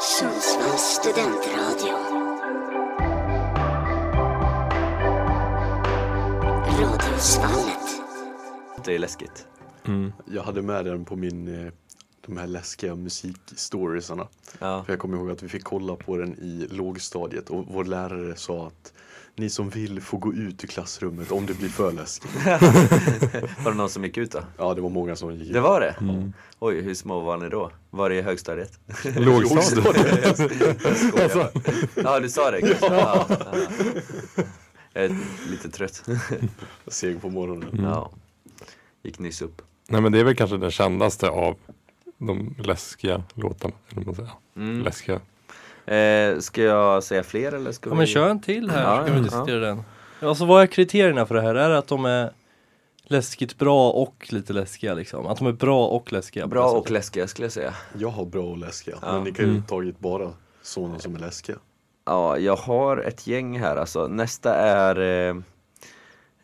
Sundsvalls studentradio. Radiosvallet. Det är läskigt. Jag hade med den på min, eh, de här läskiga musikstoriesarna. Ja. För jag kommer ihåg att vi fick kolla på den i lågstadiet och vår lärare sa att ni som vill får gå ut ur klassrummet om det blir för läskigt. Var det någon som gick ut då? Ja, det var många som gick ut. Det var det? Oj, hur små var ni då? Var det i högstadiet? Lågstadiet. Jag skojar. Ja, du sa det? Ja. Ja. Jag är lite trött. Seg på morgonen. Ja. Gick nyss upp. Nej men det är väl kanske den kändaste av de läskiga låtarna. Eller man säger. Mm. Läskiga. Eh, ska jag säga fler eller ska Ja vi? men kör en till här Ja, så kan vi ja. diskutera den. Alltså vad är kriterierna för det här? Är det att de är läskigt bra och lite läskiga liksom? Att de är bra och läskiga? Bra och läskiga skulle jag säga. Jag har bra och läskiga. Ja. Men ni kan ju Mm. tagit bara sådana som är läskiga. Ja, jag har ett gäng här alltså. Nästa är eh,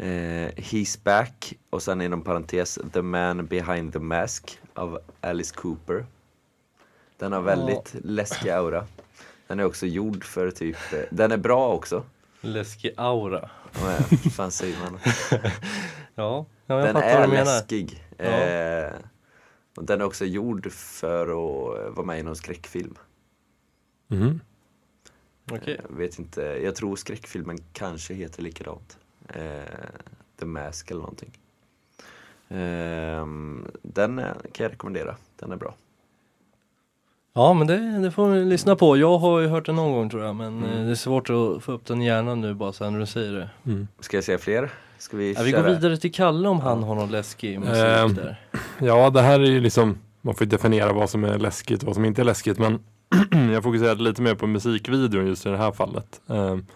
eh, He's Back och sen inom parentes The Man Behind the Mask av Alice Cooper. Den har väldigt läskig aura. Den är också gjord för typ, eh, den är bra också. Läskig aura. Vad är- fan säger man? Ja, ja jag Den fattar är vad du menar. läskig. Eh, och den är också gjord för att eh, vara med i någon skräckfilm. Mhm. Okej. Jag vet inte, jag tror skräckfilmen kanske heter likadant. Eh, The Mask eller någonting. Ehm, den eh, kan jag rekommendera, den är bra. Ja men det, det får vi lyssna på. Jag har ju hört den någon gång tror jag men Mm. eh, det är svårt att få upp den i hjärnan nu bara sen när du säger det. Mm. Ska jag säga fler? Ska vi Ja, vi går vidare till Kalle om han har någon läskig musik Ehm, där. Ja, det här är ju liksom, man får definiera vad som är läskigt och vad som inte är läskigt. Men jag fokuserade lite mer på musikvideon just i det här fallet. Ehm,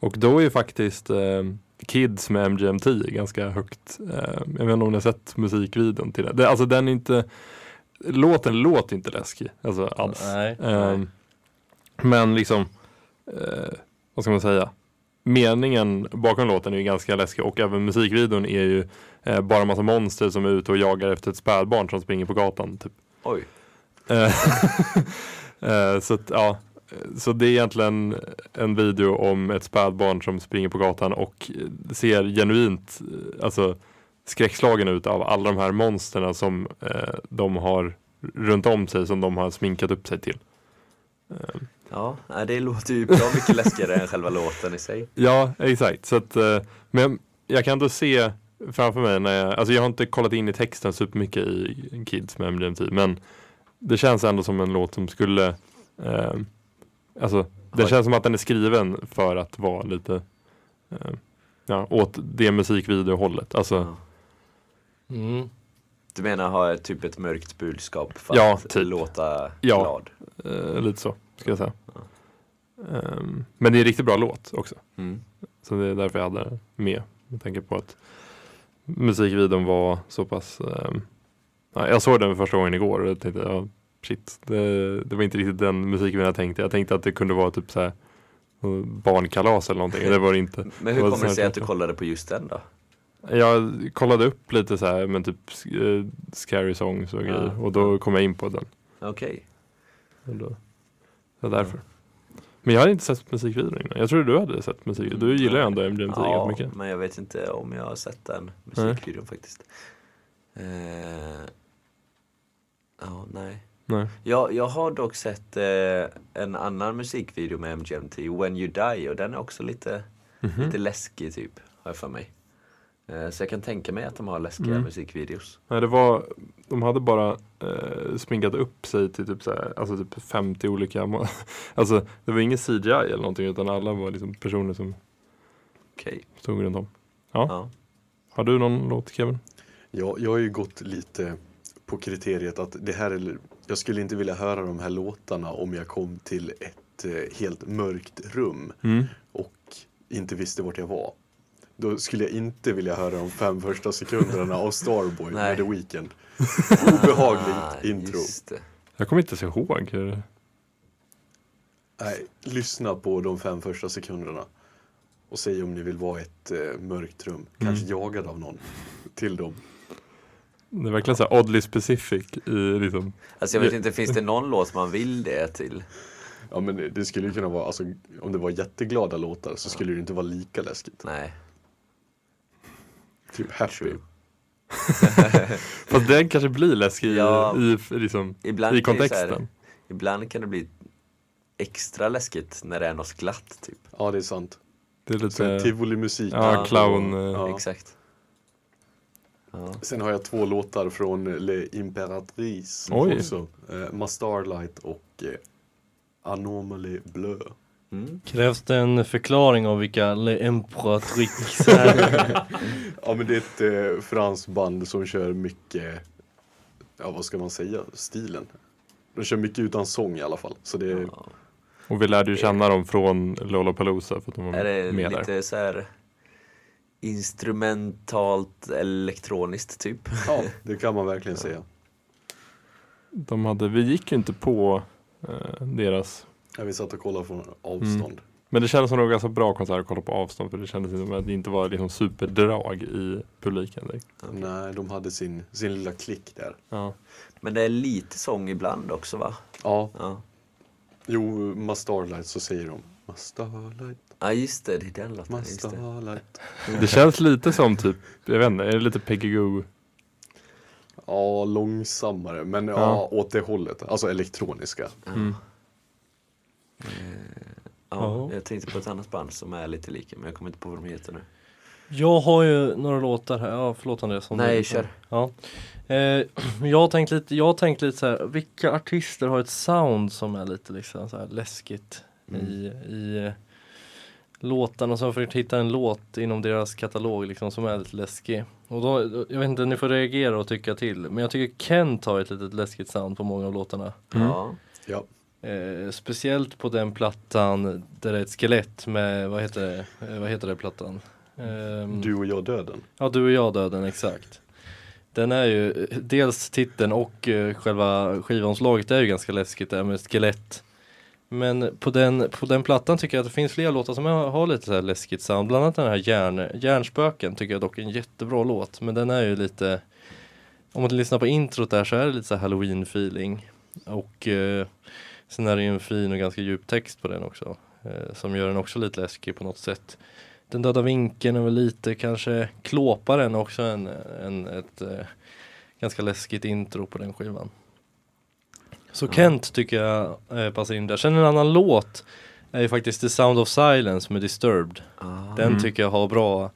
och då är ju faktiskt ehm, Kids med MGMT ganska högt. Ehm, jag vet inte om ni har sett musikvideon till det. alltså den är inte, låten låter inte läskig. Alltså alls. Nej. Ehm, men liksom, eh, vad ska man säga? Meningen bakom låten är ju ganska läskig och även musikvideon är ju eh, bara massa monster som är ute och jagar efter ett spädbarn som springer på gatan. Typ. Oj, Eh, eh, så, att, ja, så det är egentligen en video om ett spädbarn som springer på gatan och ser genuint eh, alltså, skräckslagen ut av alla de här monsterna som eh, de har runt om sig som de har sminkat upp sig till. Eh, ja, det låter ju bra mycket läskigare än själva låten i sig. Ja, exakt. Så att, eh, men jag kan ändå se framför mig när jag, alltså jag har inte kollat in i texten supermycket i Kids med MGMT, men det känns ändå som en låt som skulle, eh, alltså det känns som att den är skriven för att vara lite, eh, ja, åt det musikvideohållet. Alltså, Ja. Mm. Du menar ha typ ett mörkt budskap för Ja, att typ. låta Ja. glad? eh, lite så, ska jag säga. Ehm, men det är en riktigt bra låt också. Mm. Så det är därför jag hade det med. Med tanke på att musikvideon var så pass ehm, ja, Jag såg den första gången igår och tänkte ja, shit. Det, det var inte riktigt den musikvideon jag tänkte. Jag tänkte att det kunde vara typ så här barnkalas eller någonting. Det var det inte. Men hur Vad kommer det sig att du kollade på just den då? Jag kollade upp lite så här men typ eh, scary songs och grejer och då kom jag in på den. Okej. Det var därför. Men jag hade inte sett musikvideon innan. Jag trodde du hade sett musikvideon. Du gillar ju ändå MGMT Ja, mycket. men jag vet inte om jag har sett den musikvideon faktiskt. Eh, ja, nej. Nej. Jag, jag har dock sett eh, en annan musikvideo med MGMT, When You Die, och den är också lite, Mhm. lite läskig typ, har jag för mig. Eh, så jag kan tänka mig att de har läskiga Mm. musikvideos. Nej, det var, de hade bara eh, sminkat upp sig till typ, så här, alltså typ 50 olika, alltså det var ingen CGI eller någonting utan alla var liksom personer som Okej. stod runt om. Ja. Ja. Har du någon låt Kevin? Ja, jag har ju gått lite på kriteriet att det här är, jag skulle inte vilja höra de här låtarna om jag kom till ett eh, helt mörkt rum Mm. och inte visste vart jag var. Då skulle jag inte vilja höra de fem första sekunderna av Starboy Nej. med The Weeknd. Obehagligt Ah, intro. just det. Jag kommer inte ens ihåg. hur- Nej, lyssna på de fem första sekunderna. Och säg om ni vill vara i ett eh, mörkt rum. Kanske jagad av någon. Till dem. Det är verkligen så här oddly specific i liksom. Alltså jag vet inte, finns det någon låt man vill det till? Ja men det- skulle ju kunna vara, alltså om det var jätteglada låtar så skulle det inte vara lika läskigt. Nej. Typ happy. Fast den kanske blir läskig Ja. i, i, liksom, Ibland i så här- kontexten. Ibland kan det bli extra läskigt när det är något glatt typ. Ja det är sant. Det är lite, tivoli-musik. ja, Ja. clown. eh, Ja. Exakt. Ja. Sen har jag två låtar från Le Imperatrice Oj. också. Eh, Ma Starlight och eh, Anomaly Bleu. Mm. Krävs det en förklaring av vilka Le Emperorix är? Ja men det är ett eh, franskt band som kör mycket, ja vad ska man säga, stilen. De kör mycket utan sång i alla fall. Så det är, Ja. Och vi lärde ju känna dem från Lollapalooza för att de var Är det med lite där. så här instrumentalt elektroniskt typ? ja det kan man verkligen säga. De hade, vi gick ju inte på eh, deras Ja, vi satt och kollade från avstånd. Men det kändes som en ganska bra konsert att kolla på avstånd för det kändes som att det inte var liksom superdrag i publiken. direkt. Nej, de hade sin, sin lilla klick där. Ja. Men det är lite sång ibland också va? Ja, Ja, jo, Ma Starlight så säger de Starlight, ja just det, det är den låten. Ma Just det. Känns lite som typ, jag vet inte, är det lite Peggy Goo? Ja, långsammare, men ja. Ja. åt det hållet. Alltså elektroniska. Mm. Ja, Ja. jag tänkte på ett annat band som är lite lika men jag kommer inte på vad de heter nu. Jag har ju några låtar här, ja förlåt Andreas. Nej, du- kör. Ja. Eh, jag har tänkt lite, jag har tänkt lite så här, vilka artister har ett sound som är lite liksom så här läskigt Mm. i, i eh, låtarna. Har försökt hitta en låt inom deras katalog liksom som är lite läskig. Och då, jag vet inte, ni får reagera och tycka till. Men jag tycker Kent har ett litet läskigt sound på många av låtarna. Mm. Ja. Ja, Eh, speciellt på den plattan där det är ett skelett med, vad heter det, eh, vad heter det plattan? Ehm, du och jag döden. Ja, du och jag döden, exakt. Den är ju, eh, dels titeln och eh, själva skivomslaget är ju ganska läskigt där med skelett. Men på den, på den plattan tycker jag att det finns fler låtar som har, har lite så här läskigt sound. Bland annat den här järn, Järnspöken tycker jag dock är en jättebra låt. Men den är ju lite, om man lyssnar på introt där så är det lite så här halloween feeling. Och eh, sen är det ju en fin och ganska djup text på den också. Eh, som gör den också lite läskig på något sätt. Den döda vinkeln är väl lite kanske klåparen också en, en, ett eh, ganska läskigt intro på den skivan. Så Ja. Kent tycker jag eh, passar in där. Sen en annan låt är ju faktiskt The Sound of Silence med Disturbed. Ah. Den Mm. tycker jag har bra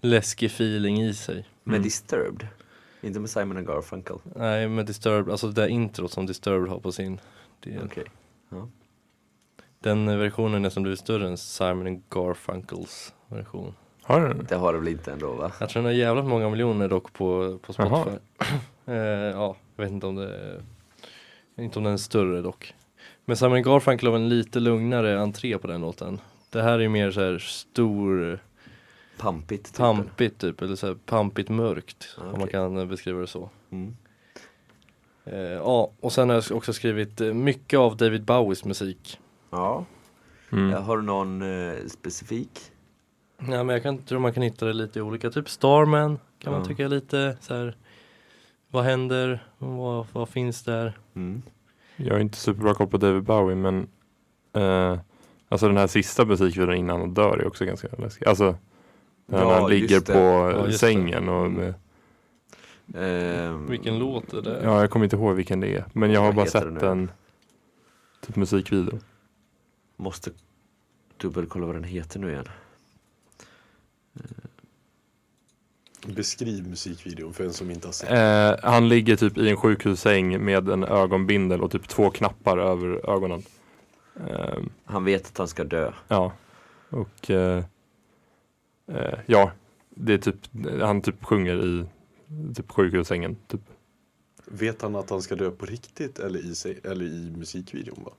läskig feeling i sig. Med Mm. Disturbed. Inte med Simon and Garfunkel. Nej, med Disturbed, alltså det där introt som Disturbed har på sin del. Okej. Den versionen är nästan blivit större än Simon and Garfunkels version. Har den? Det har det väl inte ändå va? Jag tror den har jävligt många miljoner dock på, på. Spotify. eh, ja, jag vet inte om det är, inte om den är större dock. Men Simon Garfunkel har en lite lugnare entré på den låten. Det här är ju mer så här stor, Pampigt. Typ. pampigt typ, eller så här pampigt mörkt. Ah, Om man kan eh, beskriva det så. Mm. Eh, ja, och sen har jag också skrivit eh, mycket av David Bowies musik. Ja. Mm. Ja, Har du någon eh, specifik? Ja, men jag kan, tror man kan hitta det lite i olika, typ Starman kan man Ja. tycka är lite så här. Vad händer? Vad, vad finns där? Mm. Jag har inte superbra koll på David Bowie men eh, Alltså den här sista musikvideon innan han dör är också ganska läskig. Alltså när Ja, han ligger det. på Ja, sängen och Mm. med, Ehm, Vilken låt är det? Ja jag kommer inte ihåg vilken det är. Men jag har bara sett en typ musikvideo. Måste dubbelkolla vad den heter nu igen. Beskriv musikvideon för en som inte har sett. Eh, han ligger typ i en sjukhussäng med en ögonbindel och typ två knappar över ögonen. Eh, Han vet att han ska dö. ja, och eh, eh, ja, det är typ, han typ sjunger i typ sjukhussängen. Typ. Vet han att han ska dö på riktigt eller i, sig, eller i musikvideon? Va?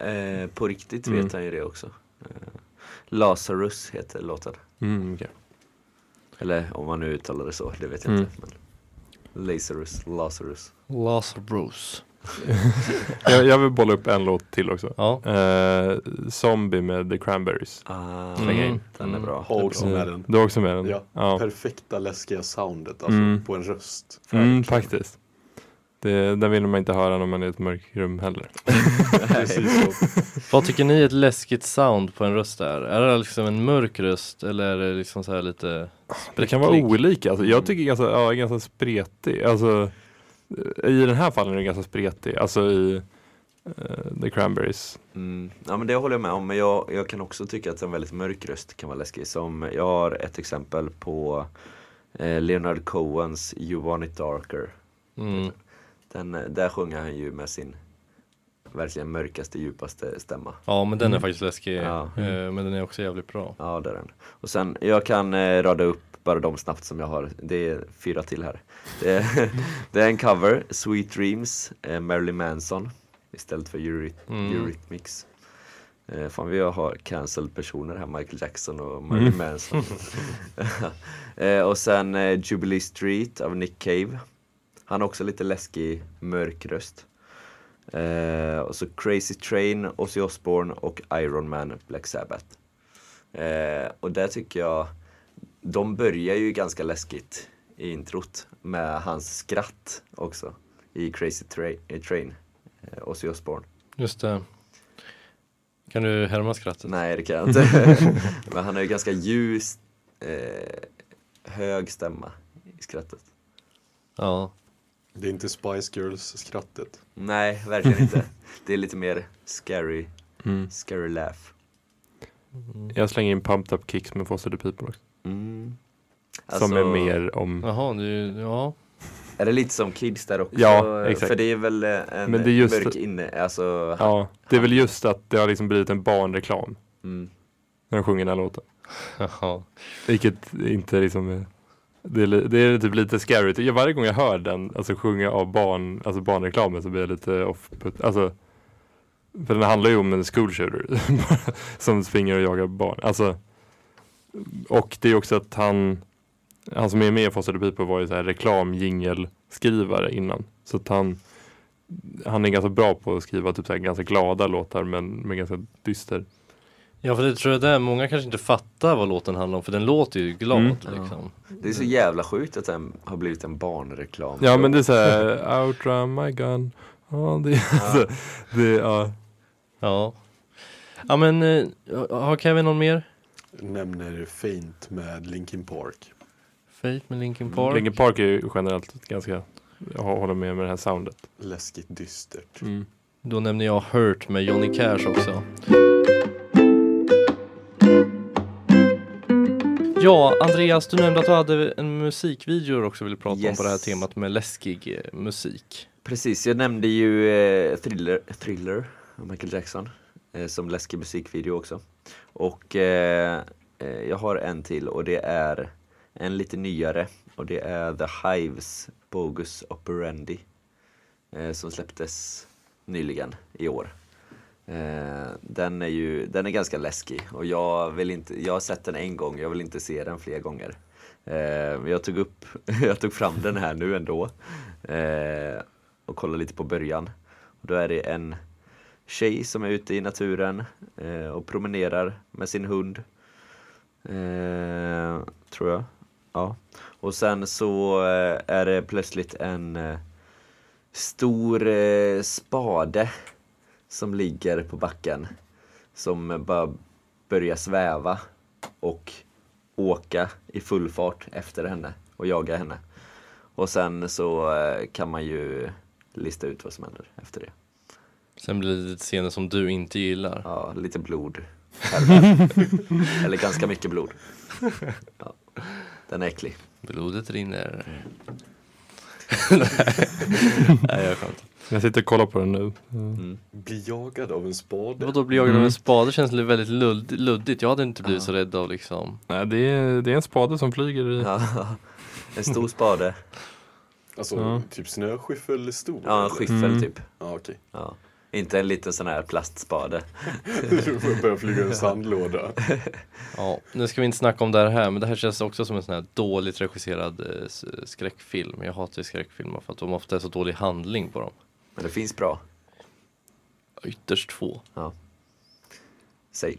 Eh, på riktigt Mm. vet han ju det också. Eh, Lazarus heter låten. Mm, okej. Eller om man nu uttalar det så, det vet jag Mm. inte. Men Lazarus, Lazarus. Lazarus. jag, jag vill bolla upp en låt till också. Ja, Eh, Zombie med The Cranberries. Ah, Mm. Den är bra. Har också med den. Du har också med den? Ja, ja. perfekta läskiga soundet alltså Mm. på en röst. Mm, faktiskt. Det, den vill man inte höra när man är i ett mörkt rum heller. Vad tycker ni är ett läskigt sound på en röst är? Är det liksom en mörk röst eller är det liksom så här lite Det kan vara spräcklig? olika. Alltså, jag tycker ganska, ja, ganska spretig. Alltså, eh, I den här fallen är det ganska spretig. Alltså i eh, The Cranberries. Mm. Ja men det håller jag med om, men jag, jag kan också tycka att en väldigt mörk röst kan vara läskig. Som, jag har ett exempel på eh, Leonard Cohens You want it darker. Mm. Den, eh, där sjunger han ju med sin verkligen mörkaste, djupaste stämma. Ja men den är faktiskt läskig, Ja. eh, men den är också jävligt bra. Ja det är den. Och sen, jag kan eh, rada upp bara de snabbt som jag har. Det är fyra till här. Det är, det är en cover, Sweet Dreams, eh, Marilyn Manson istället för Euryth- Mm. Eurythmics. Eh, fan vi har cancelled personer här, Michael Jackson och Marilyn Manson. eh, och sen eh, Jubilee Street av Nick Cave. Han har också lite läskig, mörk röst. Eh, och så Crazy Train, Ozzy Osbourne och Iron Man, Black Sabbath. Eh, och där tycker jag, de börjar ju ganska läskigt i introt med hans skratt också i Crazy Tra- eh, Train, eh, Ozzy Osbourne. Just det. Kan du härma skrattet? Nej det kan jag inte. Men han har ju ganska ljus, eh, hög stämma i skrattet. Ja. Det är inte Spice Girls-skrattet. Nej, verkligen inte. Det är lite mer scary, Mm. scary laugh. Jag slänger in Pumped Up Kicks med Foster the People också. Mm. som är Alltså, mer om... Jaha, du, ja. Är det lite som Kids där också? Ja, exakt. För det är väl eh, en Men det är just- mörk inne, alltså Ja, det är väl just att det har liksom blivit en barnreklam mm. när de sjunger den här låten. Jaha. Vilket inte liksom är, det är, det är typ lite scary. Jag, varje gång jag hör den, alltså sjunga av barn, alltså barnreklamen så blir jag lite off put. Alltså, för den handlar ju om en school shooter som springer och jagar barn. Alltså, och det är också att han, han som är med i Foster the People var ju så här reklamjingelskrivare innan. Så att han, han är ganska bra på att skriva typ så här ganska glada låtar men med ganska dyster. Ja för det tror jag det är, många kanske inte fattar vad låten handlar om för den låter ju glad Mm. liksom. Det är så jävla sjukt att den har blivit en barnreklam. Ja men det är såhär, outrun my gun. Ja, det, alltså, det, ja. Ja. Ja men, eh, har Kevin någon mer? Nämner Faint med Linkin Park. Fate med Linkin Park? Linkin Park är ju generellt ganska, jag håller med med det här soundet. Läskigt dystert. Mm. Då nämner jag Hurt med Johnny Cash också. Ja, Andreas, du nämnde att du hade en musikvideo du också ville prata om Yes. på det här temat med läskig eh, musik. Precis, jag nämnde ju eh, Thriller, Thriller av Michael Jackson eh, som läskig musikvideo också. Och eh, eh, jag har en till och det är en lite nyare och det är The Hives Bogus Operandi eh, som släpptes nyligen i år. Eh, den är ju den är ganska läskig och jag vill inte, jag har sett den en gång, jag vill inte se den fler gånger. Eh, men jag tog upp, jag tog fram den här nu ändå eh, och kollade lite på början. Och då är det en tjej som är ute i naturen eh, och promenerar med sin hund. Eh, tror jag. Ja. Och sen så eh, är det plötsligt en eh, stor eh, spade som ligger på backen. Som bara börjar sväva och åka i full fart efter henne och jaga henne. Och sen så eh, kan man ju lista ut vad som händer efter det. Sen blir det lite scener som du inte gillar. Ja, lite blod. Eller, eller ganska mycket blod. Ja. Den är äcklig. Blodet rinner. Mm. Nej, jag skämtar. Jag sitter och kollar på den nu. Mm. Bli jagad av en spade. Vadå blir jagad av Mm. en spade känns det väldigt ludd, luddigt. Jag hade inte blivit Ja. så rädd av liksom. Nej, det, är, det är en spade som flyger i. Ja, en stor spade. Alltså Ja. typ snöskyffel stor. Ja, en skyffel Mm. typ. Ja, okej. Ja. Inte en liten sån här plastspade. Du börjar flyga en sandlåda. Ja, nu ska vi inte snacka om det här men det här känns också som en sån här dåligt regisserad eh, skräckfilm. Jag hatar skräckfilmer för att de ofta är så dålig handling på dem. Men det finns bra. Ytterst få. Säg.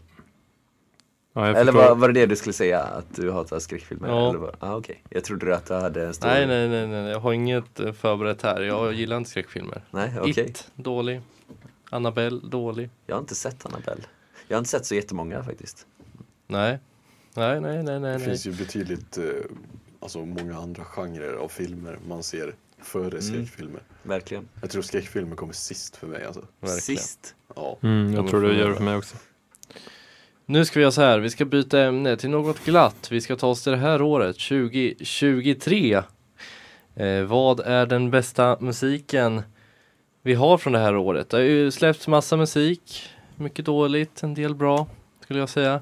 Ja, jag Eller förstår. var, var det det du skulle säga? Att du hatar skräckfilmer? Ja. Eller vad? ah, okej. Jag trodde att du hade en stor... Nej, nej, nej, nej, jag har inget eh, förberett här. Jag gillar inte skräckfilmer. Nej, okej. It, dålig. Annabelle, dålig. Jag har inte sett Annabelle. Jag har inte sett så jättemånga faktiskt. Nej. Nej, nej, nej, nej. Det nej. finns ju betydligt, eh, alltså många andra genrer av filmer man ser före skräckfilmer. Verkligen. Jag tror skräckfilmer kommer sist för mig alltså. Verkligen. Sist. Ja. Mm, jag Ja, tror det gör det för mig också. Nu ska vi göra så här, vi ska byta ämne till något glatt. Vi ska ta oss till det här året, 2023. Eh, vad är den bästa musiken vi har från det här året? Det har ju släppts massa musik, mycket dåligt, en del bra skulle jag säga.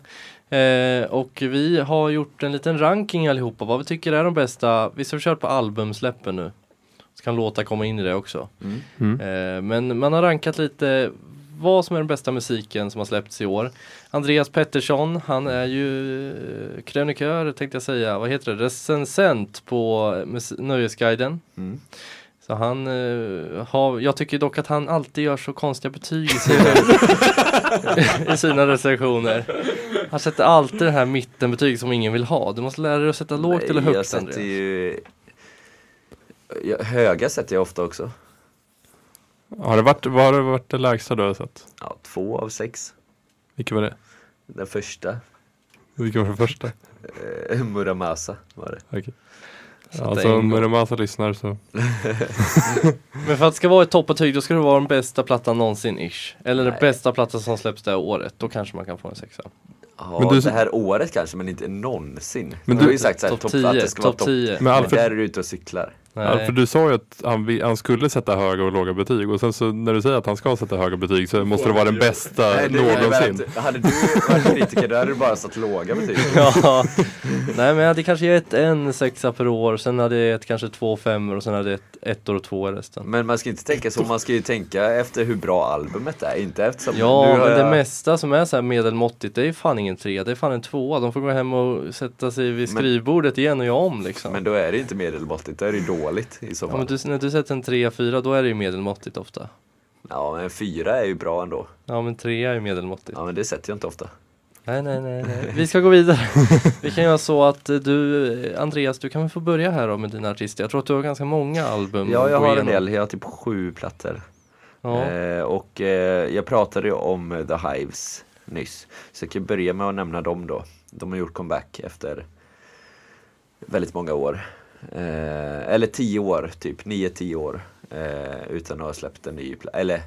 Eh, och vi har gjort en liten ranking allihopa, vad vi tycker är de bästa. Vi ska köra på albumsläppen nu. Så kan låtar komma in i det också. Mm. Mm. Eh, men man har rankat lite vad som är den bästa musiken som har släppts i år. Andreas Pettersson, han är ju eh, krönikör tänkte jag säga, vad heter det, recensent på Nöjesguiden. Mm. Så han eh, har, jag tycker dock att han alltid gör så konstiga betyg i sina, i sina recensioner. Han sätter alltid det här mittenbetyg som ingen vill ha. Du måste lära dig att sätta lågt Nej, eller Jag högt sätter Andreas. ju... Höga sätter jag ofta också. Har det varit, vad har det varit det lägsta du har sett? Ja, två av sex. Vilket var det? Den första, Vilken var den första? eh, Muramasa var det. Okej. Så Alltså om Muramasa lyssnar så. Men för att det ska vara ett toppbetyg då ska det vara den bästa plattan någonsin ish. Eller den Nej. bästa plattan som släpps det här året. Då kanske man kan få en sexa. Ja, Men du- det här året kanske, men inte någonsin. Men Men du- har ju sagt såhär, Topp topp, 10, att det ska vara topp topp 10. Men Men Alfred, där är du ute och cyklar. Nej. Alfred, du sa ju att han, han skulle sätta höga och låga betyg och sen så när du säger att han ska sätta höga betyg så måste det vara den bästa Nej, det någonsin. att- Hade du varit kritiker då hade du bara satt låga betyg. ja, nej men jag hade kanske gett en sexa per år, sen hade jag gett kanske två femmor och sen hade jag gett ettor och två resten. Men man ska inte tänka så, man ska ju tänka efter hur bra albumet är, inte eftersom Ja, nu har men det jag- mesta som är så här medelmåttigt, det är fan ingen tre, det är fan en tvåa. De får gå hem och sätta sig vid Men- skrivbordet igen och göra om liksom. Men då är det inte medelmåttigt, då är det ju dåligt i så ja, fall. men du, när du sätter en trea, fyra, då är det ju medelmåttigt ofta. Ja, men en fyra är ju bra ändå. Ja, men trea är medelmåttigt. Ja, men det sätter jag inte ofta. Nej, nej, nej, nej. Vi ska gå vidare. Vi kan göra så att eh, du, eh, Andreas, du kan väl få börja här då med dina artister. Jag tror att du har ganska många album Ja, jag har en igenom. del, jag har typ sju plattor. Ja. Eh, och eh, jag pratade ju om The Hives nyss. Så jag kan börja med att nämna dem då. De har gjort comeback efter väldigt många år. Eh, eller tio år, typ nio, tio år. Eh, utan att ha släppt en ny platta. Eller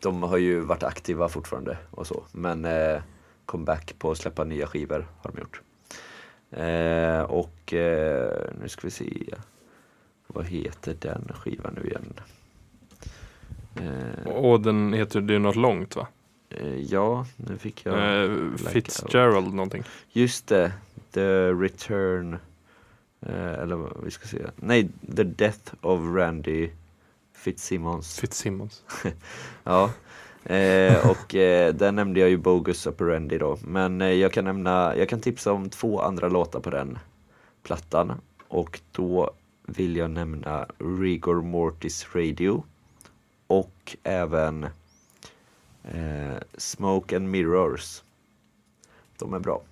de har ju varit aktiva fortfarande och så. Men eh, comeback på att släppa nya skivor har de gjort. Eh, och eh, nu ska vi se. Vad heter den skivan nu igen? Eh, Och den heter, det är något långt va? Ja, nu fick jag... Fitzgerald någonting. Just det, The Return... eh, eller vad vi ska säga. Nej, The Death of Randy Fitzsimmons. Fitzsimmons. Ja. Eh, och eh, där nämnde jag ju Bogus Operandi då. Men eh, jag kan nämna, jag kan tipsa om två andra låtar på den plattan. Och då vill jag nämna Rigor Mortis Radio. Och även eh, Smoke and Mirrors. De är bra.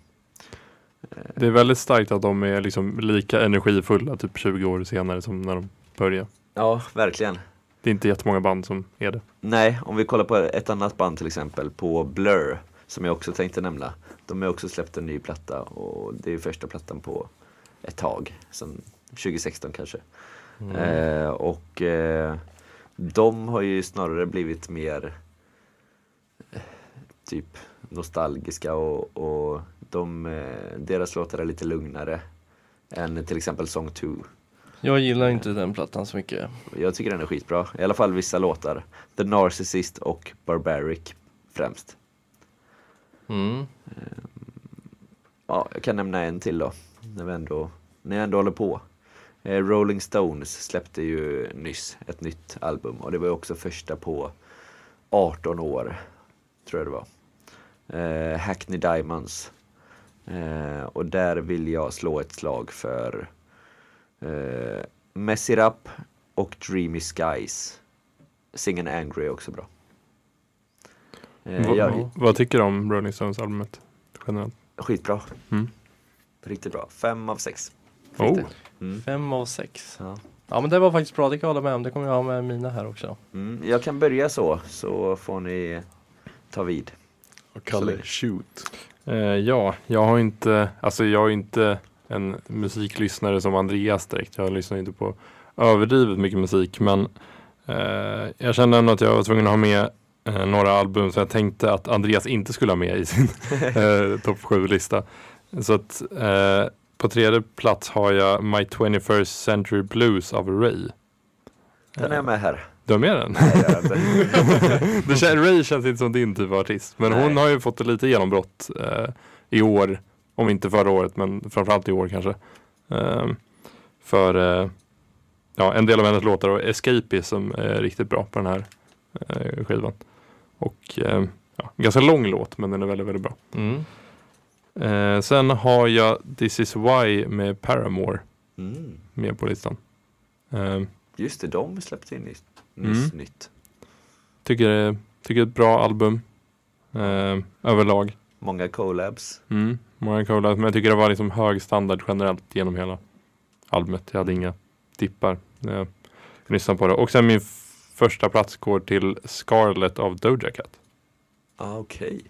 Det är väldigt starkt att de är liksom lika energifulla typ 20 år senare som när de började. Ja, verkligen. Det är inte jättemånga band som är det. Nej, om vi kollar på ett annat band till exempel, på Blur, som jag också tänkte nämna. De har också släppt en ny platta och det är första plattan på ett tag, sen 2016 kanske. Mm. Eh, och eh, de har ju snarare blivit mer eh, typ nostalgiska och, och de, eh, deras låtar är lite lugnare än till exempel Song 2. Jag gillar inte den plattan så mycket. Jag tycker den är skitbra, i alla fall vissa låtar. The Narcissist och Barbaric främst. Mm. Ja, jag kan nämna en till då, när, vi ändå, när jag ändå håller på. Eh, Rolling Stones släppte ju nyss ett nytt album och det var ju också första på 18 år, tror jag det var. Eh, Hackney Diamonds. Eh, och där vill jag slå ett slag för eh, Mess It Up och Dreamy Skies. Singin' Angry är också bra. Eh, Vad- jag, Vad tycker du om Rolling Stones albumet? Generellt? skitbra. Mm. Riktigt bra. Fem av sex. Oh. Mm. Fem av sex. Ja. Ja men det var faktiskt bra, det kan jag hålla med om. Det kommer jag ha med mina här också. Mm. Jag kan börja så, så får ni ta vid. Och Kalle, shoot. Eh, ja, jag har inte, alltså jag är inte en musiklyssnare som Andreas direkt. Jag lyssnar inte på överdrivet mycket musik men eh, jag kände ändå att jag var tvungen att ha med eh, några album som jag tänkte att Andreas inte skulle ha med i sin eh, topp 7-lista. Så att eh, på tredje plats har jag My 21st Century Blues av Ray. Den är med här. Du har med den? Nej, Ray känns inte som din typ av artist. Men hon Nej. har ju fått lite genombrott eh, i år. Om inte förra året men framförallt i år kanske. Ehm, för eh, ja, en del av hennes låtar och Escapism är riktigt bra på den här eh, skivan. Och eh, ja, ganska lång låt men den är väldigt, väldigt bra. Mm. Eh, sen har jag This is why med Paramore Mm. med på listan. Just det, de släppte in nyss, nyss Mm. nytt. tycker, det- tycker det är ett bra album eh, överlag. Många collabs. Mm, många coola. Men jag tycker det var liksom hög standard generellt genom hela albumet. Jag hade inga dippar. Jag lyssnade på det. Och sen min f- första plats går till Scarlet av Doja Cat. Ah, Okej.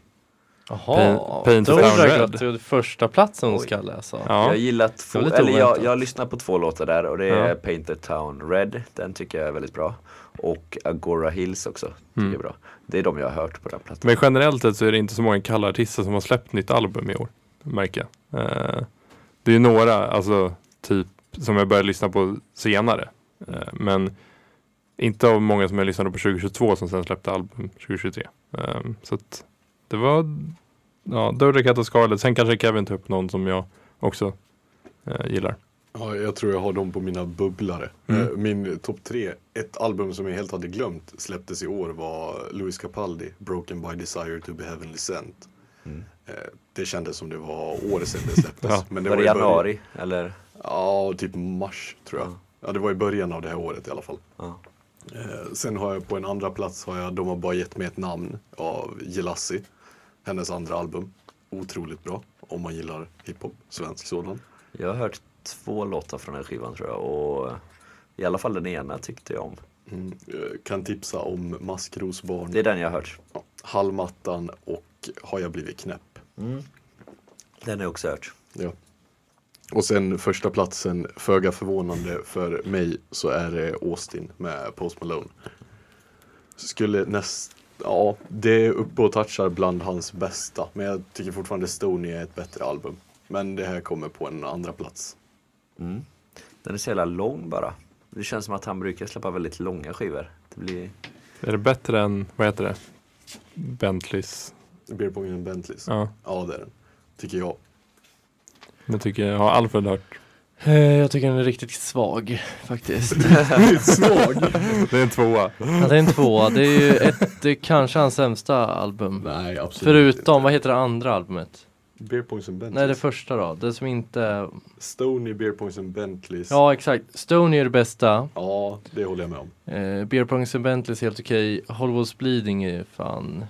Jaha, the är Town det Red. till första platsen hon Oj. ska läsa. Ja, Jag gillar två, Det var lite eller jag, oväntat. jag lyssnar på två låtar där och det är Ja. Paint the Town Red. Den tycker jag är väldigt bra. Och Agora Hills också. Tycker Mm. jag är bra. Det är de jag har hört på den plattan. Men generellt sett så är det inte så många kalla artister som har släppt nytt album i år. Märker jag. Eh, det är några, alltså typ som jag började lyssna på senare. Eh, men inte av många som jag lyssnade på 2022 som sen släppte album 2023. Eh, så att det var ja, Doja Cat och Scarlett. Sen kanske Kevin tar upp någon som jag också eh, gillar. Ja, jag tror jag har dem på mina bubblare. Mm. Eh, Min topp tre, ett album som jag helt hade glömt släpptes i år var Louis Capaldi, Broken by Desire to be heavenly sent. Mm. Eh, Det kändes som det var år sedan det släpptes. Ja. Men det var det i början- januari? Eller? Ja, typ mars tror jag. Ja. Ja, det var i början av det här året i alla fall. Ja. Eh, Sen har jag på en andra plats har jag De har bara gett mig ett namn av Jelassi. Hennes andra album. Otroligt bra om man gillar hiphop, svensk sådan. Jag har hört två låtar från den skivan tror jag. Och i alla fall den ena tyckte jag om. Mm. eh, Kan tipsa om Maskrosbarn, Det är den jag har hört. ja, Hallmattan och Har jag blivit knäpp. Den har jag också hört. Ja. Och sen första platsen, föga förvånande för mig, så är det Austin med Post Malone. Skulle näst, ja, det är uppe och touchar bland hans bästa. Men jag tycker fortfarande Stony är ett bättre album. Men det här kommer på en andra plats. Mm. Den är så jävla lång bara. Det känns som att han brukar släppa väldigt långa skivor. Det blir... Är det bättre än, vad heter det? Bentleys? Beer Pong and Bentleys. Ja. Ja, det är den. Tycker jag. jag tycker, har Alfred hört? Eh, Jag tycker den är riktigt svag faktiskt. Svag! Det är en tvåa. ja, det är en tvåa. Det är ju ett, det är kanske hans sämsta album. Nej, absolut Förutom, vad heter det andra albumet? Beer Pongs and Bentleys. Nej det första då, det som inte Stony, Beer Pongs and Bentleys. Ja exakt, Stony är det bästa ja, det håller jag med om. eh, Beer Pongs and Bentleys är helt okej Hollywood's Bleeding är fan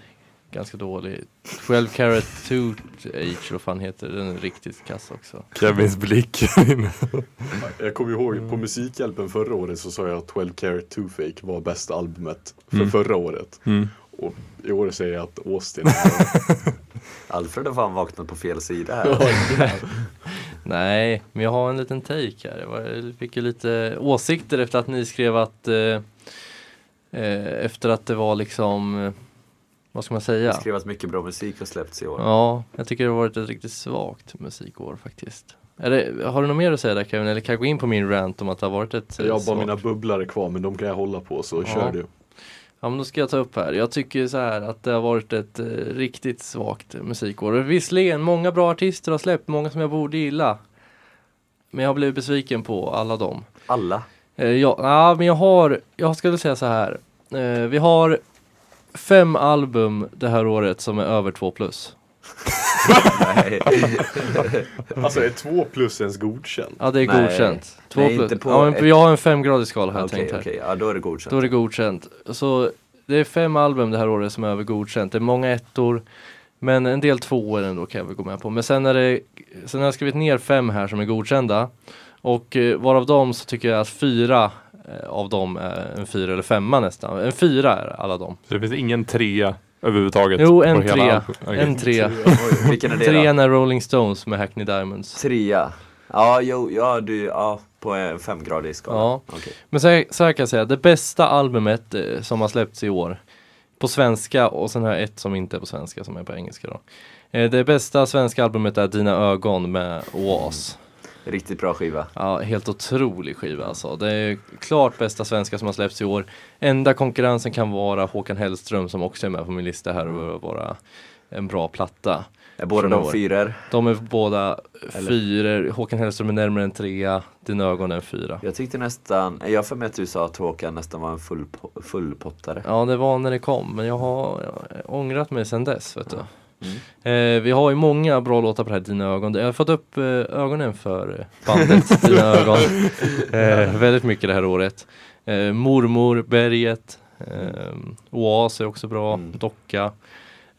ganska dålig 12 Carat Tooth Age, vad fan heter det? Den är riktigt kass också Kevins blick. Jag kommer ihåg på Musikhjälpen förra året så sa jag att 12 Carat Toothache var bästa albumet för Mm. förra året. Mm. Och i år säger jag att Austin Alfred har fan vaknat på fel sida här. Nej, men jag har en liten take här. Jag fick ju lite åsikter efter att ni skrev att eh, eh, efter att det var liksom eh, vad ska man säga? Skrev att mycket bra musik har släppts i år. Ja, jag tycker det har varit ett riktigt svagt musikår faktiskt. Är det, har du något mer att säga där Kevin? Eller kan jag gå in på min rant om att det har varit ett eh, Jag har bara mina bubblare kvar men de kan jag hålla på så Ja. kör du. Ja men då ska jag ta upp här. Jag tycker så här att det har varit ett eh, riktigt svagt musikår. Visserligen, många bra artister har släppt, många som jag borde gilla. Men jag har blivit besviken på alla dem. Alla. Eh, ja, ja, men jag har, jag skulle säga så här. Eh, vi har fem album det här året som är över två plus. Nej. Alltså är två plus ens godkänt? Ja det är Nej. godkänt. Två Nej, plus. inte på ja, men ett- jag har en femgradig skala har jag Okej, tänkt här. okej, ja då är det godkänt. Då är det godkänt. Så det är fem album det här året som är över godkänt. Det är många ettor. Men en del tvåor ändå kan jag väl gå med på. Men sen är det, sen har jag skrivit ner fem här som är godkända. Och eh, varav dem så tycker jag att fyra av dem är en fyra eller femma nästan. En fyra är alla dem. Så det finns ingen trea överhuvudtaget? Jo, en trea. Okej. En trea. Oj, vilken är det Trean är Rolling Stones med Hackney Diamonds. Trea. Ja, jo, ja, du, ja, på en femgradig skala. Ja. Okej. Men så här, så här kan jag säga, det bästa albumet eh, som har släppts i år på svenska och sen har jag ett som inte är på svenska som är på engelska då. Eh, det bästa svenska albumet är Dina ögon med Oas. Riktigt bra skiva. Ja, helt otrolig skiva alltså. Det är klart bästa svenska som har släppts i år. Enda konkurrensen kan vara Håkan Hellström som också är med på min lista här och vara en bra platta. Är båda de fyror? De är båda Eller- fyror. Håkan Hellström är närmare en trea. Dina ögon är en fyra. Jag tyckte nästan, jag för mig att du sa att Håkan nästan var en full, fullpottare. Ja, det var när det kom, men jag har, jag ångrat mig sedan dess. Vet du. Mm. Eh, vi har ju många bra låtar på det här Dina ögon. Jag har fått upp eh, ögonen för bandet Dina ögon. Eh, väldigt mycket det här året. Eh, Mormor, Berget, eh, Oas är också bra, Mm. Docka.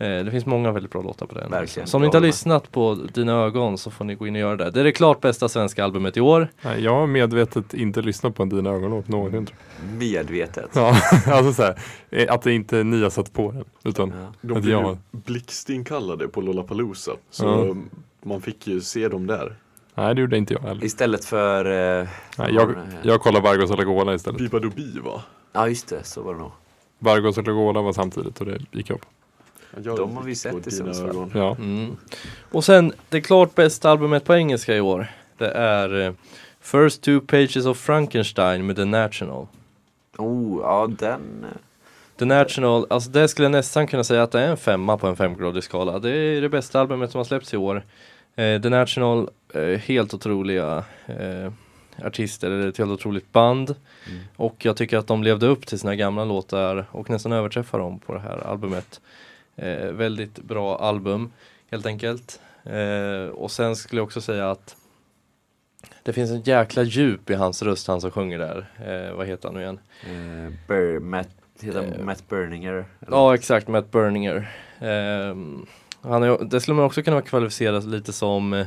Eh, det finns många väldigt bra låtar på den. Verkligen. Så om ni inte har lyssnat på Dina ögon så får ni gå in och göra det. Det är det klart bästa svenska albumet i år. Nej, jag har medvetet inte lyssnat på en Dina ögonlåt någonsin. Medvetet. Ja, alltså så här, eh, att det inte ni har satt på den. Utan Ja. De att blev jag, blixtinkallade på Lollapalooza. Så Ja. man fick ju se dem där. nej det gjorde inte jag heller. Istället för... Eh, Nej, jag, jag kollar Vargos och Lagola istället. Biba Dubi va? Ja just det, så var det nog. Vargos och Lagola var samtidigt och det gick jag på. De har vi sett i Sundsvall. Ja. Mm. Och sen det klart bästa albumet på engelska i år. Det är eh, First Two Pages of Frankenstein med The National. Oh, ja den... eh, The National, alltså det skulle jag nästan kunna säga att det är en femma på en femgradig skala. Det är det bästa albumet som har släppts i år. Eh, The National, eh, helt otroliga artister, eller ett helt otroligt band. Mm. Och jag tycker att de levde upp till sina gamla låtar och nästan överträffar dem på det här albumet. Eh, väldigt bra album, helt enkelt. Eh, och sen skulle jag också säga att det finns en jäkla djup i hans röst, han som sjunger där. Eh, vad heter han nu igen? Eh, Bur, Matt, heter Eh, Matt Berninger? eller? Ja exakt, Matt Berninger. Ehm, han är, det skulle man också kunna kvalificera lite som eh,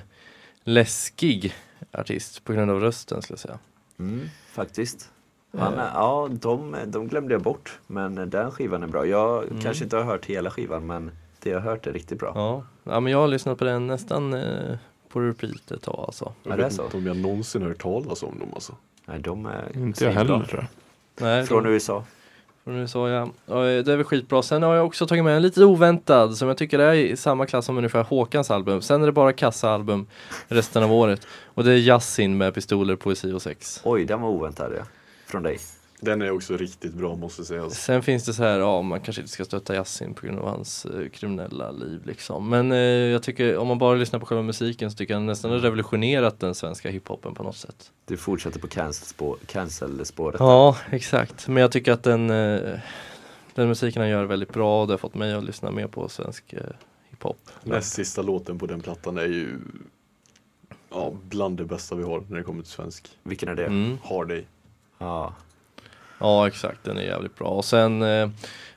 läskig artist på grund av rösten skulle jag säga. Mm, faktiskt. Han Eh, ja, de, de glömde jag bort. Men den skivan är bra. Jag Mm. kanske inte har hört hela skivan men det jag har hört är riktigt bra. ja. ja, men jag har lyssnat på den nästan eh, på repeat ett tag alltså. Ja, Jag är vet så. inte om jag någonsin hört talas om dem alltså. Nej, de är Inte jag heller tror jag. Nej, Från de- USA. från USA ja. Det är väl skitbra. Sen har jag också tagit med en lite oväntad som jag tycker är i samma klass som ungefär Håkans album. Sen är det bara kassaalbum resten av året. Och det är Yasin med pistoler, poesi och sex. Oj, den var oväntad ja. Från dig. Den är också riktigt bra måste sägas. Sen finns det så här, ja man kanske inte ska stötta Yasin på grund av hans eh, kriminella liv liksom. Men eh, jag tycker om man bara lyssnar på själva musiken så tycker jag nästan har revolutionerat den svenska hiphopen på något sätt. Du fortsätter på cancel-spå- cancel-spåret. Ja, exakt. Men jag tycker att den, eh, den musiken han gör är väldigt bra och det har fått mig att lyssna mer på svensk eh, hiphop. Näst sista låten på den plattan är ju ja, bland det bästa vi har när det kommer till svensk. Vilken är det? Mm. Hard Day. Ja. Ja, exakt. Den är jävligt bra. Och sen, eh,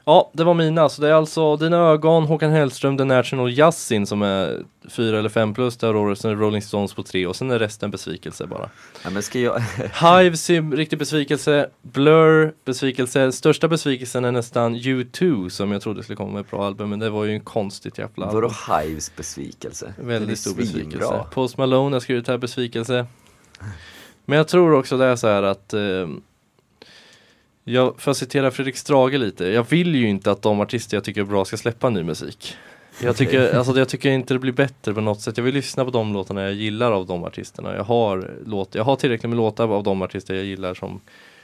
ja, det var mina. Så det är alltså Dina ögon, Håkan Hellström, The National Yasin som är fyra eller fem plus det här året. Sen är Rolling Stones på tre och sen är resten besvikelse bara. ja men ska jag... Hives är riktig besvikelse. Blur, besvikelse. Största besvikelsen är nästan U2 som jag trodde skulle komma med ett bra album. Men det var ju en konstigt jävla album. Vadå Hives besvikelse? Väldigt stor besvikelse. Post Malone har skrivit här besvikelse. Men jag tror också det är så här att eh, jag, för att citera Fredrik Strage lite, jag vill ju inte att de artister jag tycker är bra ska släppa ny musik. Jag tycker, alltså, jag tycker inte det blir bättre på något sätt. Jag vill lyssna på de låtarna jag gillar av de artisterna. Jag har, låt, jag har tillräckligt med låtar av de artister jag gillar som,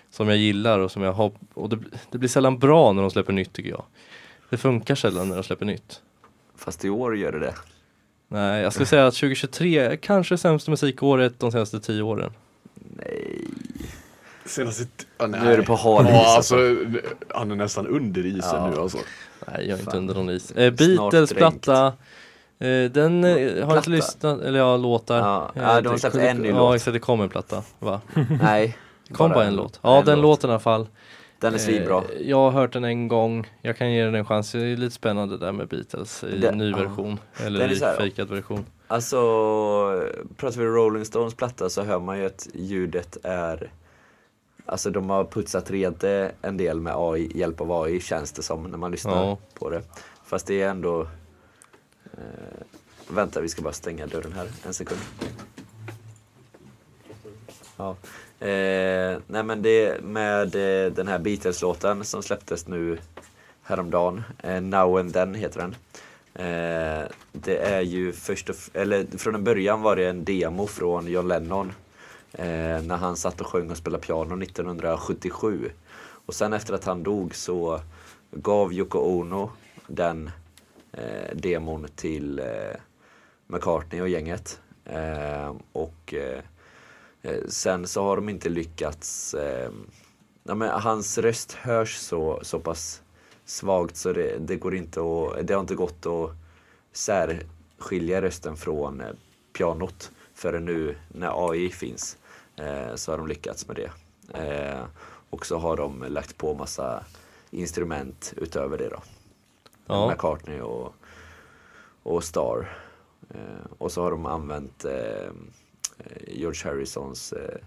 som jag gillar och som jag har. Och det, det blir sällan bra när de släpper nytt tycker jag. Det funkar sällan när de släpper nytt. Fast i år gör det det. Nej, jag skulle säga att 2023 är kanske sämsta musikåret de senaste tio åren. Senaste... Ah, nej. Nu är det på hal Ja, alltså. han är nästan under isen Ja. nu alltså. Nej, jag är inte Fan. under någon is. Eh, Beatles platta Eh, den eh, har jag Platta. inte lyssnat, eller ja, låtar. Ja, Eh, ja, de har det- släppt en ny Ja, låt. exakt, det kom en platta, va? Nej, kom bara, en låt. Ja, en den låt. låten i alla fall. Den är svinbra. Eh, jag har hört den en gång, jag kan ge den en chans. Det är lite spännande där med Beatles i Det- ny ja. version. Eller Den är i fejkad version. Alltså, pratar vi Rolling Stones platta så hör man ju att ljudet är Alltså de har putsat rent det en del med AI, hjälp av AI känns det som när man lyssnar Ja. på det. Fast det är ändå eh, Vänta vi ska bara stänga dörren här en sekund. Ja. Eh, nej men det med eh, den här Beatles-låten som släpptes nu häromdagen. Eh, Now and then heter den. Eh, det är ju först och, eller från en början var det en demo från John Lennon. Eh, när han satt och sjöng och spelade piano 1977. Och sen efter att han dog så gav Yoko Ono den eh, demon till eh, McCartney och gänget. Eh, och eh, eh, sen så har de inte lyckats eh, ja, men hans röst hörs så, så pass svagt så det, det går inte att, det har inte gått att särskilja rösten från eh, pianot förrän nu när AI finns så har de lyckats med det. Eh, och så har de lagt på massa instrument utöver det då. Ja. McCartney och, och Star. Eh, och så har de använt eh, eh, George Harrisons eh,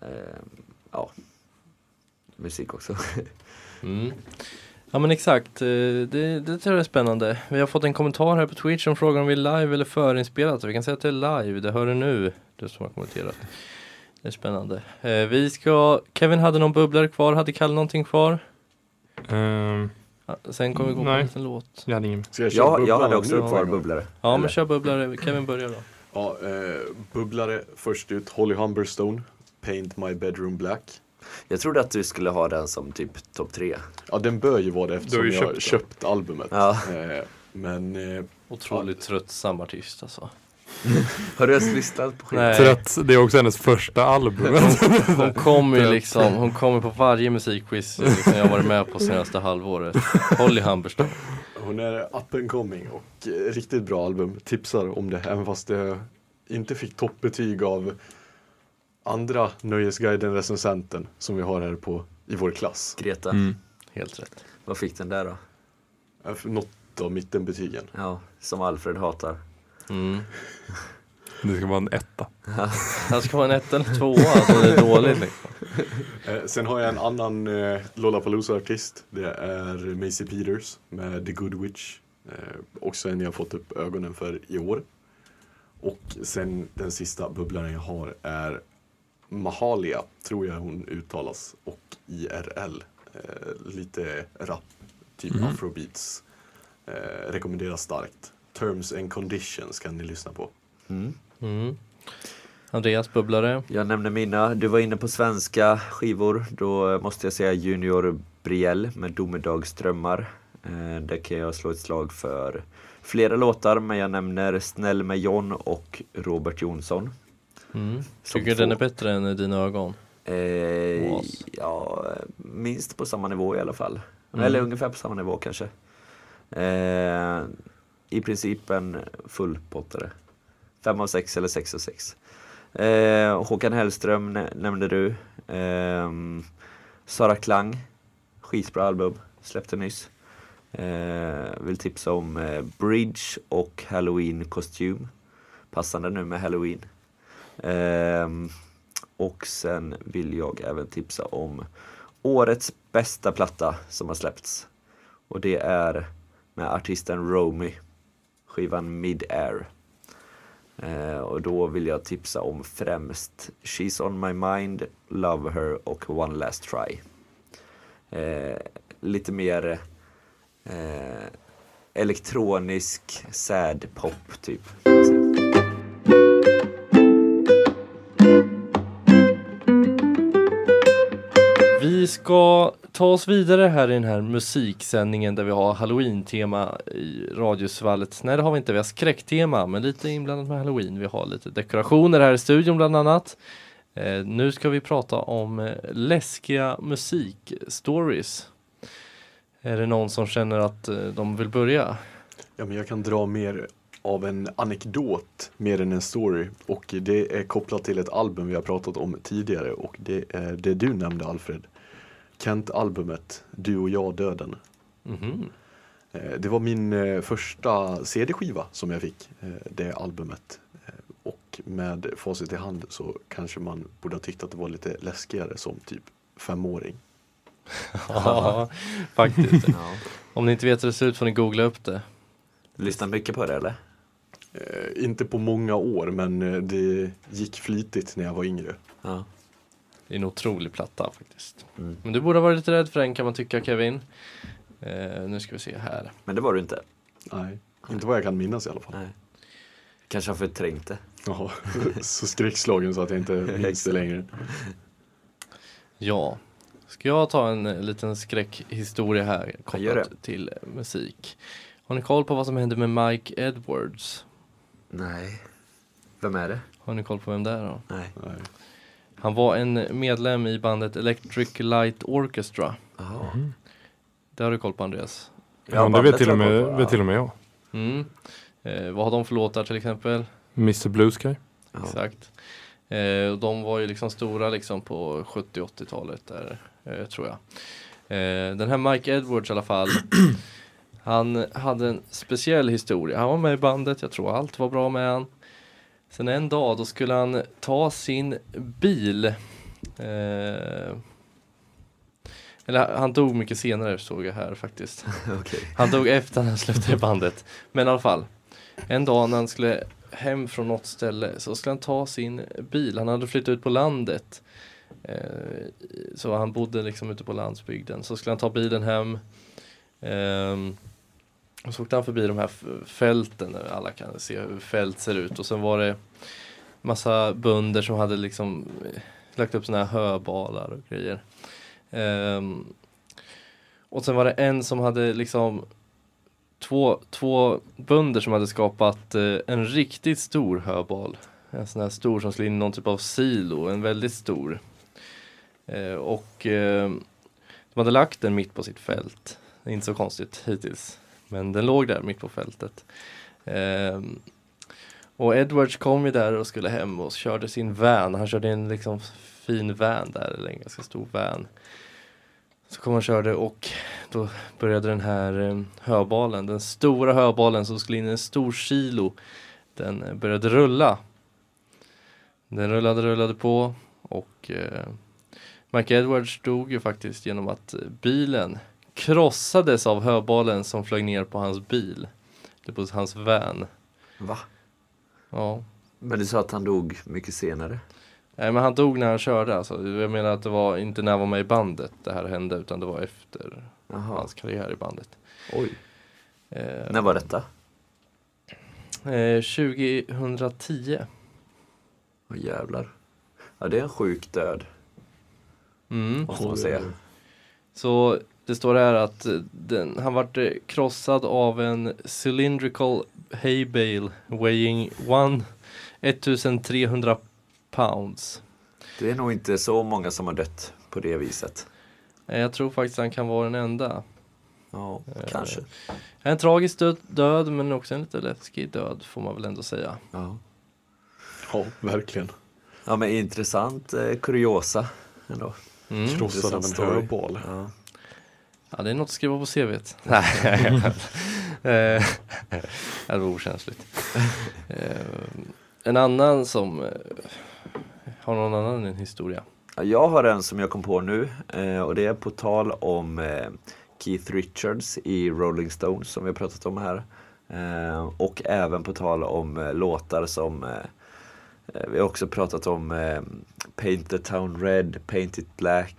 eh, ja, musik också. Mm. Ja men exakt, eh, det, det tror jag är spännande. Vi har fått en kommentar här på Twitch som frågar om vi är live eller förinspelat. Vi kan säga att det är live, det hör du nu, du som har kommenterat. Det är spännande. Eh, Vi ska, Kevin hade någon bubblare kvar, hade Kalle någonting kvar? Ja, Sen kommer vi gå på Nej. en liten låt. jag hade ingen. Ska jag köra jag, jag bubblan hade också nu? kvar bubblare. Ja Eller? men kör bubblare, Kevin börjar då. Ja, eh, bubblare först ut, Holly Humberstone, Paint My Bedroom Black. Jag trodde att du skulle ha den som typ topp tre. Ja, den bör ju vara det eftersom jag köpt köpt, albumet. Ja. Eh, men eh, Otroligt tröttsam artist alltså. Har du ens lyssnat på skivan? Nej. För att det är också hennes första album. Hon kommer ju liksom, hon kommer på varje musikquiz liksom, jag har varit med på senaste halvåret. Holly Humberstone. hon är up and coming och eh, riktigt bra album. Tipsar om det, även fast det inte fick toppbetyg av andra Nöjesguiden-recensenten som vi har här på i vår klass. Greta, Mm. Helt rätt. vad fick den där då? Något av mittenbetygen. Ja, som Alfred hatar. Mm. Det ska vara en etta. Han ska vara en etta eller tvåa, alltså det är dåligt liksom. Eh, sen har jag en annan eh, Lollapalooza-artist. Det är Macy Peters med The Good Witch. Eh, också en jag har fått upp ögonen för i år. Och sen den sista bubblaren jag har är Mahalia, tror jag hon uttalas. Och IRL. Eh, lite rap, typ Mm. afrobeats. Eh, rekommenderas starkt. Terms and Conditions kan ni lyssna på. Mm. Mm. Andreas bubblare. Jag nämnde mina, du var inne på svenska skivor. Då måste jag säga Junior Brielle med Domedagsdrömmar. Eh, där kan jag slå ett slag för flera låtar, men jag nämner Snäll med John och Robert Jonsson. Mm. Tycker du den är bättre än dina ögon? Eh, ja, minst på samma nivå i alla fall. Mm. Eller ungefär på samma nivå kanske. Eh, i princip en fullpottare. Fem av sex eller sex av sex. Eh, Håkan Hellström nämnde du. Eh, Sara Klang, skitbra album, släppte nyss. Eh, vill tipsa om eh, Bridge och Halloween kostym. Passande nu med Halloween. Ehm, och sen vill jag även tipsa om årets bästa platta som har släppts. Och det är med artisten Romy, skivan Mid-Air. Eh, och då vill jag tipsa om främst She's On My Mind, Love Her och One Last Try. Eh, lite mer eh, elektronisk sad pop typ. Ska ta oss vidare här i den här musiksändningen där vi har halloween-tema i radiosvallet. Nej det har vi inte, vi har skräcktema men lite inblandat med halloween. Vi har lite dekorationer här i studion bland annat. Eh, nu ska vi prata om eh, läskiga musikstories. Är det någon som känner att eh, de vill börja? Ja, men jag kan dra mer av en anekdot mer än en story. Och det är kopplat till ett album vi har pratat om tidigare och det är det du nämnde Alfred. Kent-albumet Du och jag döden. Mhm. Eh, Det var min eh, första CD-skiva som jag fick, eh, det albumet. Och med facit i hand så kanske man borde ha tyckt att det var lite läskigare som typ femåring. Ja, faktiskt. Ja. Om ni inte vet hur det ser ut får ni googla upp det. Lyssnar mycket på det eller? Eh, Inte på många år men det gick flitigt när jag var yngre. Ja. Det är en otrolig platta faktiskt. Mm. Men du borde ha varit lite rädd för den kan man tycka Kevin. Eh, nu ska vi se här. Men det var du inte? Nej, inte vad jag kan minnas i alla fall. Nej. Kanske har förträngt det. Ja, så skräckslagen så att jag inte minns det längre. Ja. Ska jag ta en eh, liten skräckhistoria här kopplat till eh, musik. Har ni koll på vad som hände med Mike Edwards? Nej. Vem är det? Har ni koll på vem det är då? Nej. Nej. Han var en medlem i bandet Electric Light Orchestra. Jaha. Det har du koll på Andreas? Ja, det vet till, och med, vet till och med jag. Mm. Eh, vad har de för låtar till exempel? Mr Blue Sky. Exakt. Eh, och de var ju liksom stora liksom på 70-80-talet där, eh, tror jag. Eh, den här Mike Edwards i alla fall. han hade en speciell historia. Han var med i bandet, jag tror allt var bra med han. Sen en dag då skulle han ta sin bil. Eh, eller han dog mycket senare såg jag här faktiskt. Okej. Han dog efter han slutade i bandet. Men i alla fall. En dag när han skulle hem från något ställe så skulle han ta sin bil. Han hade flyttat ut på landet. Eh, så han bodde liksom ute på landsbygden. Så skulle han ta bilen hem. Ehm, och så åkte han förbi de här fälten. där Alla kan se hur fält ser ut. Och sen var det massa bönder som hade liksom eh, lagt upp såna här höbalar och grejer. Um, och sen var det en som hade liksom två, två bönder som hade skapat eh, en riktigt stor höbal. En sån här stor som skulle in i någon typ av silo, en väldigt stor. Eh, och eh, de hade lagt den mitt på sitt fält. Det är inte så konstigt hittills. Men den låg där mitt på fältet. Um, och Edwards kom ju där och skulle hem och körde sin van. Han körde en liksom fin van där, eller en ganska stor van. Så kom han och körde och då började den här ehm, höbalen, den stora höbalen som skulle in i en stor kilo, den eh, började rulla. Den rullade, rullade på och eh, Mike Edwards dog ju faktiskt genom att eh, bilen krossades av höbalen som flög ner på hans bil. Det på hans van. Va? Ja. Men du sa att han dog mycket senare? Nej men han dog när han körde alltså. Jag menar att det var inte när han var med i bandet det här hände utan det var efter Jaha. hans karriär i bandet. Oj. Eh, När var detta? Eh, 2010. Åh jävlar. Ja det är en sjuk död. Mm. Måste man säga. Så det står här att eh, den, han vart eh, krossad av en cylindrical hay bale weighing one, 1300 pounds. Det är nog inte så många som har dött på det viset. Eh, Jag tror faktiskt han kan vara den enda. Ja, Eh, kanske. En tragisk död, död men också en lite läskig död får man väl ändå säga. Ja. Ja, verkligen. ja men intressant eh, kuriosa ändå. Mm. Krossad av en höbal. Ja. Ja, det är något att skriva på CVt. Nej, Eh, det var okänsligt. Eh, En annan som eh, har någon annan en historia. Ja, Jag har en som jag kom på nu och det är på tal om Keith Richards i Rolling Stones som vi har pratat om här. Och även på tal om låtar som vi har också pratat om Paint the Town Red, Paint It Black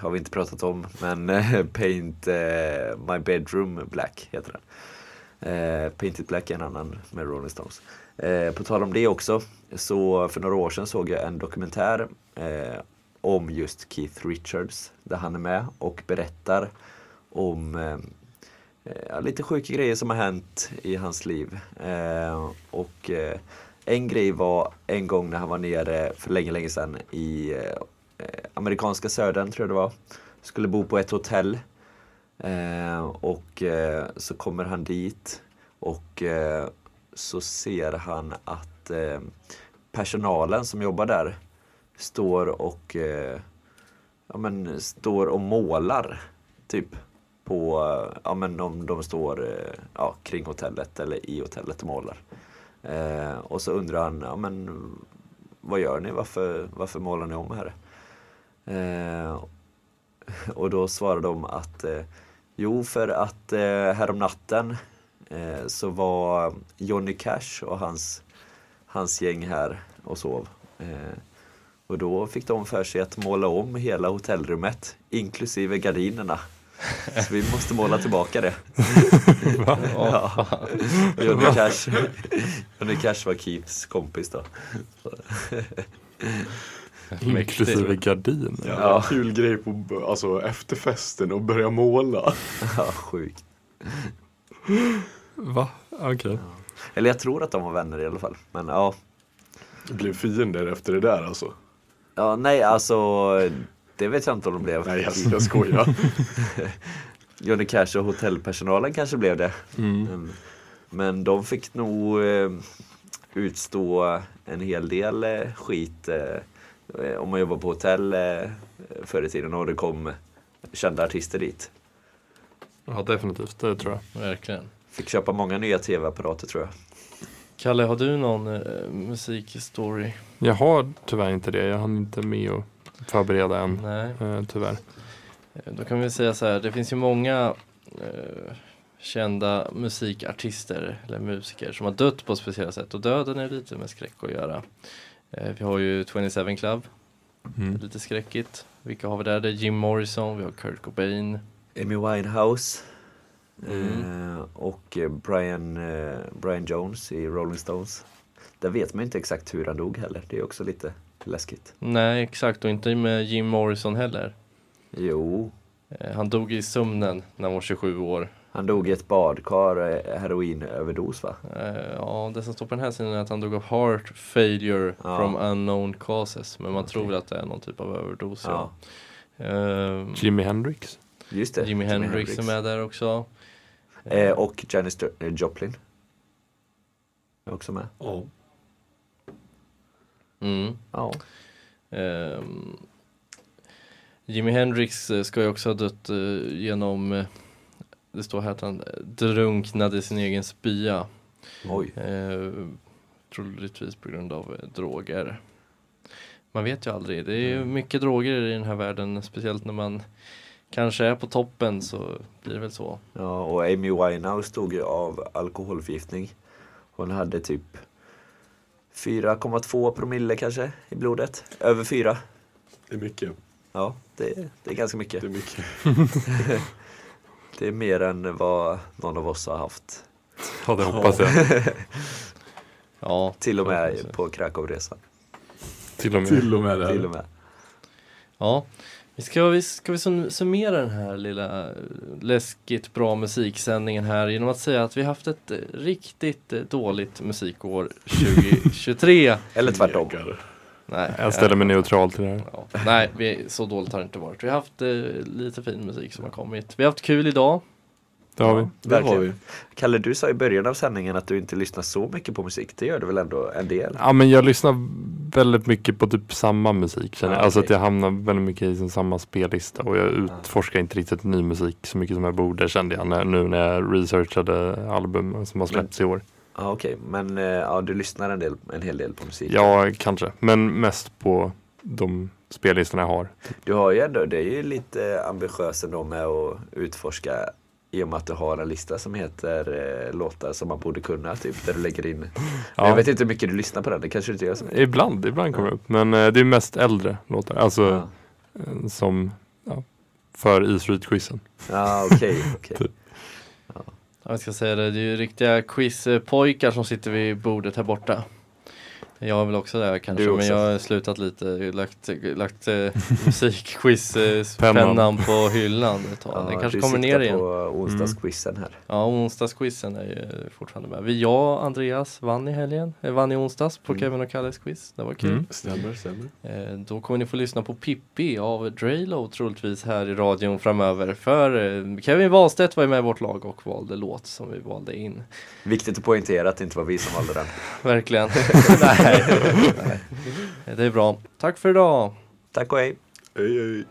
har vi inte pratat om men eh, Paint eh, My Bedroom Black heter den. Eh, Paint It Black är en annan med Rolling Stones. Eh, på tal om det också, så för några år sedan såg jag en dokumentär eh, om just Keith Richards där han är med och berättar om eh, eh lite sjuka grejer som har hänt i hans liv. Eh, och eh, en grej var en gång när han var nere för länge, länge sedan i eh, Eh, amerikanska södern tror jag det var. Skulle bo på ett hotell. Eh, och eh, så kommer han dit och eh, så ser han att eh, personalen som jobbar där står och eh, ja, men, står och målar typ på, eh, ja men de, de står eh, ja, kring hotellet eller i hotellet och målar. Eh, och så undrar han, ja men vad gör ni? Varför, varför målar ni om här? Eh, och då svarar de att eh, jo, för att eh, härom natten eh, så var Johnny Cash och hans, hans gäng här och sov. Eh, och då fick de för sig att måla om hela hotellrummet, inklusive gardinerna. Så vi måste måla tillbaka det. ja. Och Johnny Cash, Johnny Cash var Keiths kompis då. Inklusive gardiner. Ja, Ja. Kul grej på alltså, efterfesten och börja måla. Ja, sjukt. Va? Okej. Eller jag tror att de var vänner i alla fall. Men ja, Det blev fiender efter det där alltså. ja nej alltså det vet jag inte om de blev. Nej, jag, jag skojar. Johnny Cash och hotellpersonalen kanske blev det. Mm. Mm. Men de fick nog eh, utstå en hel del eh, skit eh, om man jobbar på hotell eh, förr i tiden och det kom kända artister dit. Ja, definitivt. Det tror jag. Verkligen. Fick köpa många nya tv-apparater tror jag. Kalle, har du någon eh, musikstory? Jag har tyvärr inte det. Jag hann inte med att förbereda än. Nej. Eh, tyvärr. Eh, Då kan vi säga så här, det finns ju många eh, kända musikartister eller musiker som har dött på speciella sätt och döden är lite med skräck att göra. Eh, vi har ju 27 Club, Mm. lite skräckigt. Vilka har vi där? Det är Jim Morrison, vi har Kurt Cobain. Amy Winehouse Mm. eh, och eh, Brian, Brian Jones i Rolling Stones. Där vet man inte exakt hur han dog heller. Det är också lite läskigt. Nej, exakt och inte med Jim Morrison heller. Jo, han dog i sömnen när han var 27 år. Han dog i ett badkar, eh, heroinöverdos va? Eh, ja, det som står på den här sidan är att han dog av heart failure Ja. from unknown causes. Men man Okej. tror att det är någon typ av överdos. Ja, Ja. Eh, Jimi Hendrix. just det. Jimi Hendrix är med där också. Eh, och Janis eh, Joplin. Är också med. Ja. Mm. Ja. Ehm, Jimi Hendrix ska ju också ha dött genom, det står här att han drunknade i sin egen spya. Oj. Eh, troligtvis på grund av eh, droger. Man vet ju aldrig. Det är ju mycket droger i den här världen, speciellt när man kanske är på toppen så blir det väl så. Ja, och Amy Winehouse dog ju av alkoholförgiftning. Hon hade typ 4,2 promille kanske i blodet. Över 4. Det är mycket. Ja, det, det är ganska mycket. Det är mycket. Det är mer än vad någon av oss har haft. Ja, det hoppas jag. Ja, Till och med på Krakowresan. Till och med. Till och med det. Till och med. Ja, vi ska, vi, ska vi sum- summera den här lilla eh, läskigt bra musiksändningen här genom att säga att vi haft ett riktigt eh, dåligt musikår 2023. Eller tvärtom. Nej, Jag ställer mig neutral till det här. Ja, nej, vi, så dåligt har det inte varit. Vi har haft eh, lite fin musik som har kommit. Vi har haft kul idag. Det har vi. Det har vi. Kalle, du sa i början av sändningen att du inte lyssnar så mycket på musik. Det gör du väl ändå en del? Ja men jag lyssnar väldigt mycket på typ samma musik känner jag. Ja, Alltså att okej. jag hamnar väldigt mycket i samma spellista och jag utforskar inte riktigt ny musik så mycket som jag borde kände jag när, nu när jag researchade album som har släppts i år. Ja, okej. Men eh, ja, du lyssnar en, del, en hel del på musik. Ja kanske, men mest på de spellistorna jag har. Du har ju ändå, det är ju lite ambitiöst ändå med att utforska i och med att du har en lista som heter eh, låtar som man borde kunna, typ där du lägger in. Ja. Jag vet inte hur mycket du lyssnar på den, det kanske du inte gör så mycket. Ibland, ibland kommer det upp. Men eh, det är mest äldre låtar. Alltså Ja, eh, som ja, för E-Street-quizen. ja okej. okej. Ja, Jag ska säga det, det är ju riktiga quizpojkar eh, som sitter vid bordet här borta. Jag är väl också där kanske, Du men också. jag har slutat lite, lagt, lagt eh, musikquiz eh, på hyllan ett tag. Den kanske du kommer ner igen. på onsdagsquizen här. Ja, onsdagsquizen är ju fortfarande med. Vi, jag och Andreas vann i helgen, eh, vann i onsdags på Mm. Kevin och Kalles quiz. Det var kul. Mm. Stämmer, stämmer. Eh, då kommer ni få lyssna på Pippi av Draylo troligtvis här i radion framöver. För eh, Kevin Wahlstedt var ju med i vårt lag och valde låt som vi valde in. Viktigt att poängtera att det inte var vi som valde den. Verkligen. Nej. Det är bra. Tack för idag. Tack och hej! Hej, hej.